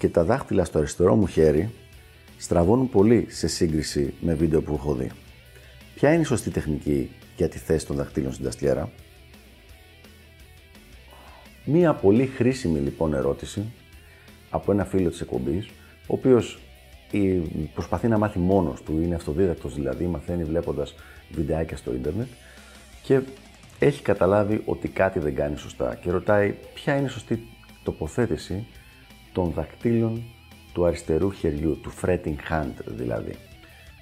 και τα δάχτυλα στο αριστερό μου χέρι στραβώνουν πολύ σε σύγκριση με βίντεο που έχω δει. Ποια είναι η σωστή τεχνική για τη θέση των δαχτύλων στην ταστιέρα; Μία πολύ χρήσιμη λοιπόν ερώτηση από ένα φίλο της εκπομπής, ο οποίος προσπαθεί να μάθει μόνος του, είναι αυτοδίδακτος δηλαδή, μαθαίνει βλέποντας βιντεάκια στο ίντερνετ και έχει καταλάβει ότι κάτι δεν κάνει σωστά και ρωτάει ποια είναι η σωστή τοποθέτηση των δακτύλων του αριστερού χεριού, του fretting hand δηλαδή.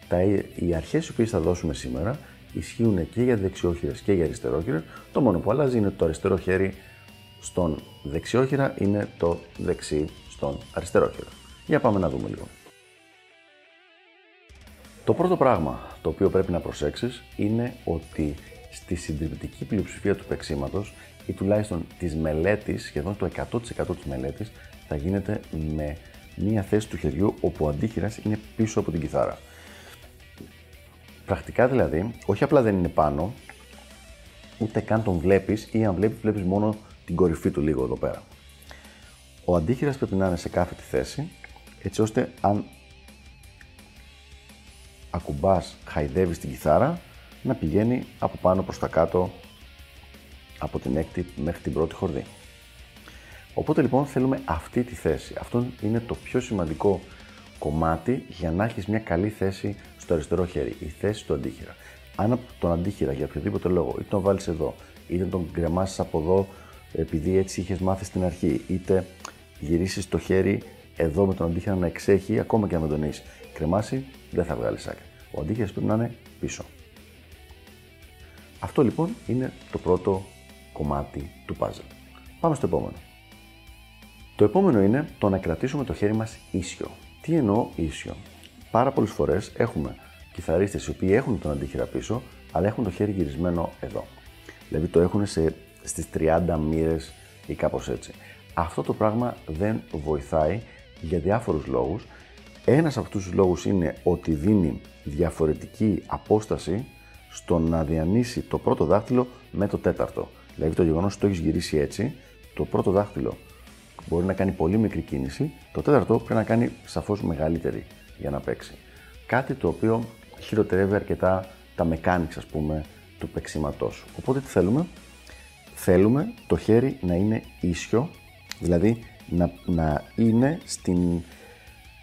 Τα, οι αρχές οι οποίες θα δώσουμε σήμερα ισχύουν και για δεξιόχειρες και για αριστερόχειρες, το μόνο που αλλάζει είναι το αριστερό χέρι στον δεξιόχειρα είναι το δεξί στον αριστερόχειρα. Για πάμε να δούμε λίγο. Το πρώτο πράγμα το οποίο πρέπει να προσέξεις είναι ότι στη συντριπτική πλειοψηφία του παίξήματος ή τουλάχιστον της μελέτης, σχεδόν το 100% της μελέτης, θα γίνεται με μία θέση του χεριού όπου ο αντίχειρας είναι πίσω από την κιθάρα. Πρακτικά δηλαδή, όχι απλά δεν είναι πάνω, ούτε καν τον βλέπεις ή αν βλέπεις, βλέπεις μόνο την κορυφή του λίγο εδώ πέρα. Ο αντίχειρας πρέπει να είναι σε κάθε τη θέση, έτσι ώστε αν ακουμπάς, χαϊδεύεις την κιθάρα, να πηγαίνει από πάνω προς τα κάτω από την έκτη μέχρι την πρώτη χορδή. Οπότε λοιπόν θέλουμε αυτή τη θέση. Αυτό είναι το πιο σημαντικό κομμάτι για να έχεις μια καλή θέση στο αριστερό χέρι, η θέση του αντίχειρα. Αν τον αντίχειρα για οποιοδήποτε λόγο, είτε τον βάλεις εδώ, είτε τον κρεμάσεις από εδώ επειδή έτσι είχες μάθει στην αρχή, είτε γυρίσεις το χέρι εδώ με τον αντίχειρα να εξέχει, ακόμα και αν δεν τον έχεις κρεμάσει, δεν θα βγάλεις άκρη. Ο αντίχειρας πρέπει να είναι πίσω. Αυτό λοιπόν είναι το πρώτο κομμάτι του puzzle. Πάμε στο επόμενο. Το επόμενο είναι το να κρατήσουμε το χέρι μας ίσιο. Τι εννοώ ίσιο; Πάρα πολλές φορές έχουμε κιθαρίστες οι οποίοι έχουν τον αντίχειρα πίσω, αλλά έχουν το χέρι γυρισμένο εδώ. Δηλαδή το έχουν σε, στις 30 μοίρες ή κάπως έτσι. Αυτό το πράγμα δεν βοηθάει για διάφορους λόγους. Ένας από αυτούς τους λόγους είναι ότι δίνει διαφορετική απόσταση στο να διανύσει το πρώτο δάχτυλο με το τέταρτο. Δηλαδή το γεγονός ότι το έχεις γυρίσει έτσι, το πρώτο δάχτυλο μπορεί να κάνει πολύ μικρή κίνηση, το τέταρτο πρέπει να κάνει σαφώς μεγαλύτερη για να παίξει. Κάτι το οποίο χειροτερεύει αρκετά τα mechanics, ας πούμε, του παίξήματό σου. Οπότε τι θέλουμε, θέλουμε το χέρι να είναι ίσιο, δηλαδή να, να είναι στην,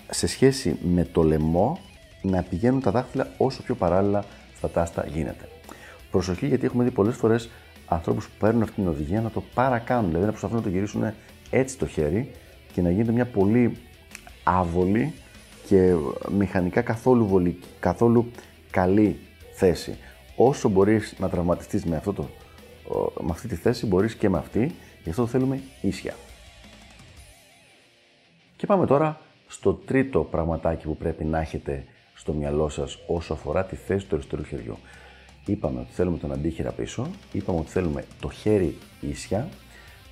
σε σχέση με το λαιμό να πηγαίνουν τα δάχτυλα όσο πιο παράλληλα στα τάστα γίνεται. Προσοχή γιατί έχουμε δει πολλές φορές ανθρώπους που παίρνουν αυτή την οδηγία να το παρακάνουν, δηλαδή να προσπαθούν να το γυρίσουν έτσι το χέρι και να γίνεται μια πολύ άβολη και μηχανικά καθόλου, βολική, καθόλου καλή θέση. Όσο μπορείς να τραυματιστείς με, αυτό το, με αυτή τη θέση, μπορείς και με αυτή, γι' αυτό το θέλουμε ίσια. Και πάμε τώρα στο τρίτο πραγματάκι που πρέπει να έχετε στο μυαλό σας όσο αφορά τη θέση του αριστερού χεριού. Είπαμε ότι θέλουμε τον αντίχειρα πίσω, είπαμε ότι θέλουμε το χέρι ίσια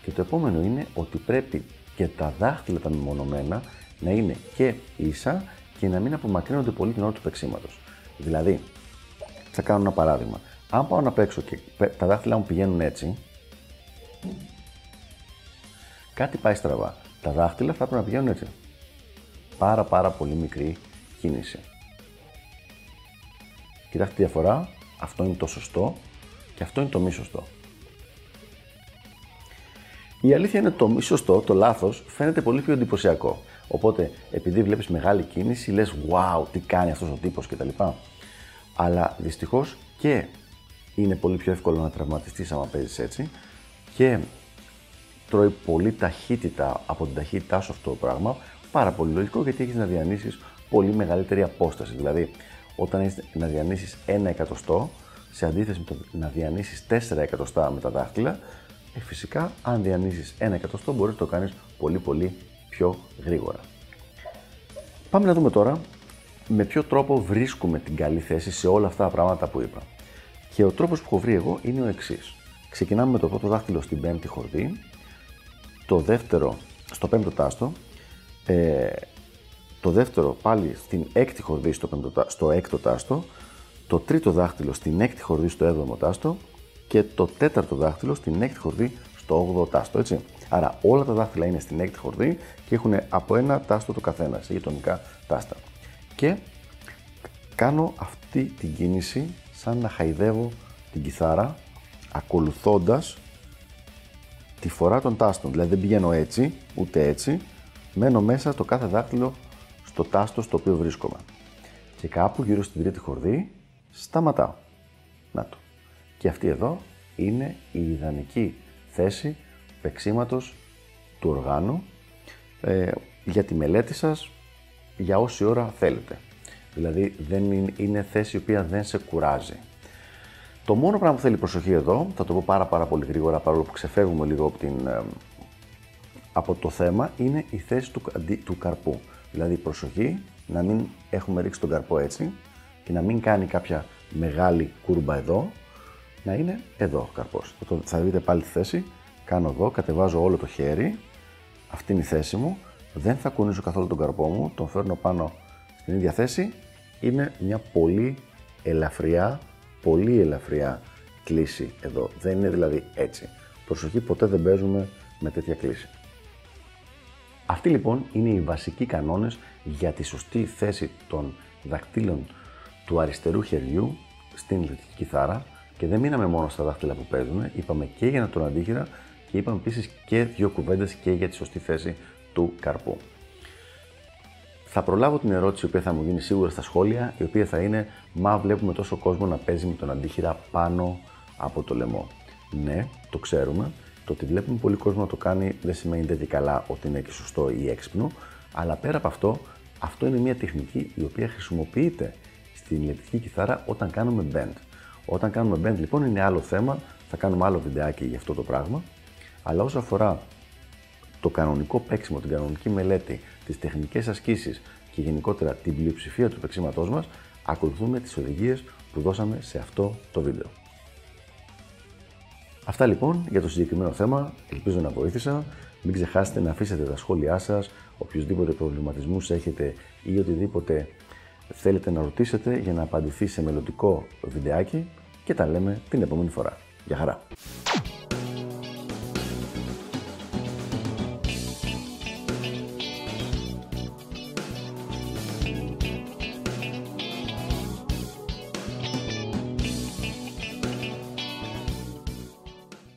και το επόμενο είναι ότι πρέπει και τα δάχτυλα τα μεμονωμένα να είναι και ίσα και να μην απομακρύνονται πολύ την ώρα του παίξήματος. Δηλαδή, θα κάνω ένα παράδειγμα. Αν πάω να παίξω και τα δάχτυλα μου πηγαίνουν έτσι, κάτι πάει στραβά. Τα δάχτυλα θα πρέπει να πηγαίνουν έτσι. Πάρα πάρα πολύ μικρή κίνηση. Κοιτάξτε τη διαφορά. Αυτό είναι το σωστό και αυτό είναι το μη σωστό. Η αλήθεια είναι το μη σωστό, το λάθος, φαίνεται πολύ πιο εντυπωσιακό. Οπότε, επειδή βλέπεις μεγάλη κίνηση, λες: Wow, τι κάνει αυτός ο τύπος κτλ. Αλλά δυστυχώς και είναι πολύ πιο εύκολο να τραυματιστείς άμα παίζεις έτσι και τρώει πολύ ταχύτητα από την ταχύτητά σου αυτό το πράγμα. Πάρα πολύ λογικό γιατί έχεις να διανύσεις πολύ μεγαλύτερη απόσταση. Δηλαδή, όταν έχεις να διανύσεις ένα εκατοστό, σε αντίθεση με το να διανύσεις 4 εκατοστά με τα δάχτυλα, ε, φυσικά, αν διανύσεις ένα εκατοστό, μπορείς να το κάνεις πολύ πολύ πιο γρήγορα. Πάμε να δούμε τώρα με ποιο τρόπο βρίσκουμε την καλή θέση σε όλα αυτά τα πράγματα που είπα. Και ο τρόπος που έχω βρει εγώ είναι ο εξής. Ξεκινάμε με το πρώτο δάχτυλο στην πέμπτη χορδή, το δεύτερο στο πέμπτο τάστο, ε, το δεύτερο πάλι στην έκτη χορδή στο, πέμπτο, στο έκτο τάστο, το τρίτο δάχτυλο στην έκτη χορδή στο έβδομο τάστο και το τέταρτο δάχτυλο στην έκτη χορδή στο 8ο τάστο, έτσι. Άρα όλα τα δάχτυλα είναι στην έκτη χορδή και έχουν από ένα τάστο το καθένα σε γειτονικά τάστα. Και κάνω αυτή την κίνηση σαν να χαϊδεύω την κιθάρα ακολουθώντας τη φορά των τάστων. Δηλαδή δεν πηγαίνω έτσι, ούτε έτσι, μένω μέσα το κάθε δάχτυλο στο τάστο στο οποίο βρίσκομαι. Και κάπου γύρω στην τρίτη χορδή σταματάω. Να το. Και αυτή εδώ είναι η ιδανική θέση παίξήματος του οργάνου ε, για τη μελέτη σας για όση ώρα θέλετε. Δηλαδή δεν είναι, είναι θέση η οποία δεν σε κουράζει. Το μόνο πράγμα που θέλει προσοχή εδώ, θα το πω πάρα, πάρα πολύ γρήγορα παρόλο που ξεφεύγουμε λίγο από, την, ε, από το θέμα, είναι η θέση του, του καρπού. Δηλαδή προσοχή να μην έχουμε ρίξει τον καρπό έτσι και να μην κάνει κάποια μεγάλη κούρμπα εδώ, να είναι εδώ ο καρπός. Θα, θα δείτε πάλι τη θέση, κάνω εδώ, κατεβάζω όλο το χέρι, αυτή είναι η θέση μου, δεν θα κουνήσω καθόλου τον καρπό μου, τον φέρνω πάνω στην ίδια θέση, είναι μια πολύ ελαφριά, πολύ ελαφριά κλίση εδώ. Δεν είναι δηλαδή έτσι. Προσοχή, ποτέ δεν παίζουμε με τέτοια κλίση. Αυτοί λοιπόν είναι οι βασικοί κανόνες για τη σωστή θέση των δακτύλων του αριστερού χεριού στην ηλεκτρική κιθάρα και δεν μείναμε μόνο στα δάχτυλα που παίζουμε, είπαμε και για τον αντίχειρα και είπαμε επίσης και δύο κουβέντες και για τη σωστή θέση του καρπού. Θα προλάβω την ερώτηση η οποία θα μου γίνει σίγουρα στα σχόλια, η οποία θα είναι Μα βλέπουμε τόσο κόσμο να παίζει με τον αντίχειρα πάνω από το λαιμό. Ναι, το ξέρουμε. Το ότι βλέπουμε πολύ κόσμο να το κάνει δεν σημαίνει τέτοια καλά ότι είναι και σωστό ή έξυπνο, αλλά πέρα από αυτό, αυτό είναι μια τεχνική η οποία χρησιμοποιείται στην ηλεκτρική κιθάρα όταν κάνουμε bend. Όταν κάνουμε bend λοιπόν είναι άλλο θέμα, θα κάνουμε άλλο βιντεάκι για αυτό το πράγμα, αλλά όσο αφορά το κανονικό παίξιμο, την κανονική μελέτη, τις τεχνικές ασκήσεις και γενικότερα την πλειοψηφία του παίξήματός μας, ακολουθούμε τις οδηγίες που δώσαμε σε αυτό το βίντεο. Αυτά λοιπόν για το συγκεκριμένο θέμα, ελπίζω να βοήθησα. Μην ξεχάσετε να αφήσετε τα σχόλιά σας, οποιοδήποτε προβληματισμούς έχετε ή οτιδήποτε θέλετε να ρωτήσετε για να απαντηθεί σε μελλοντικό βιντεάκι και τα λέμε την επόμενη φορά. Γεια χαρά!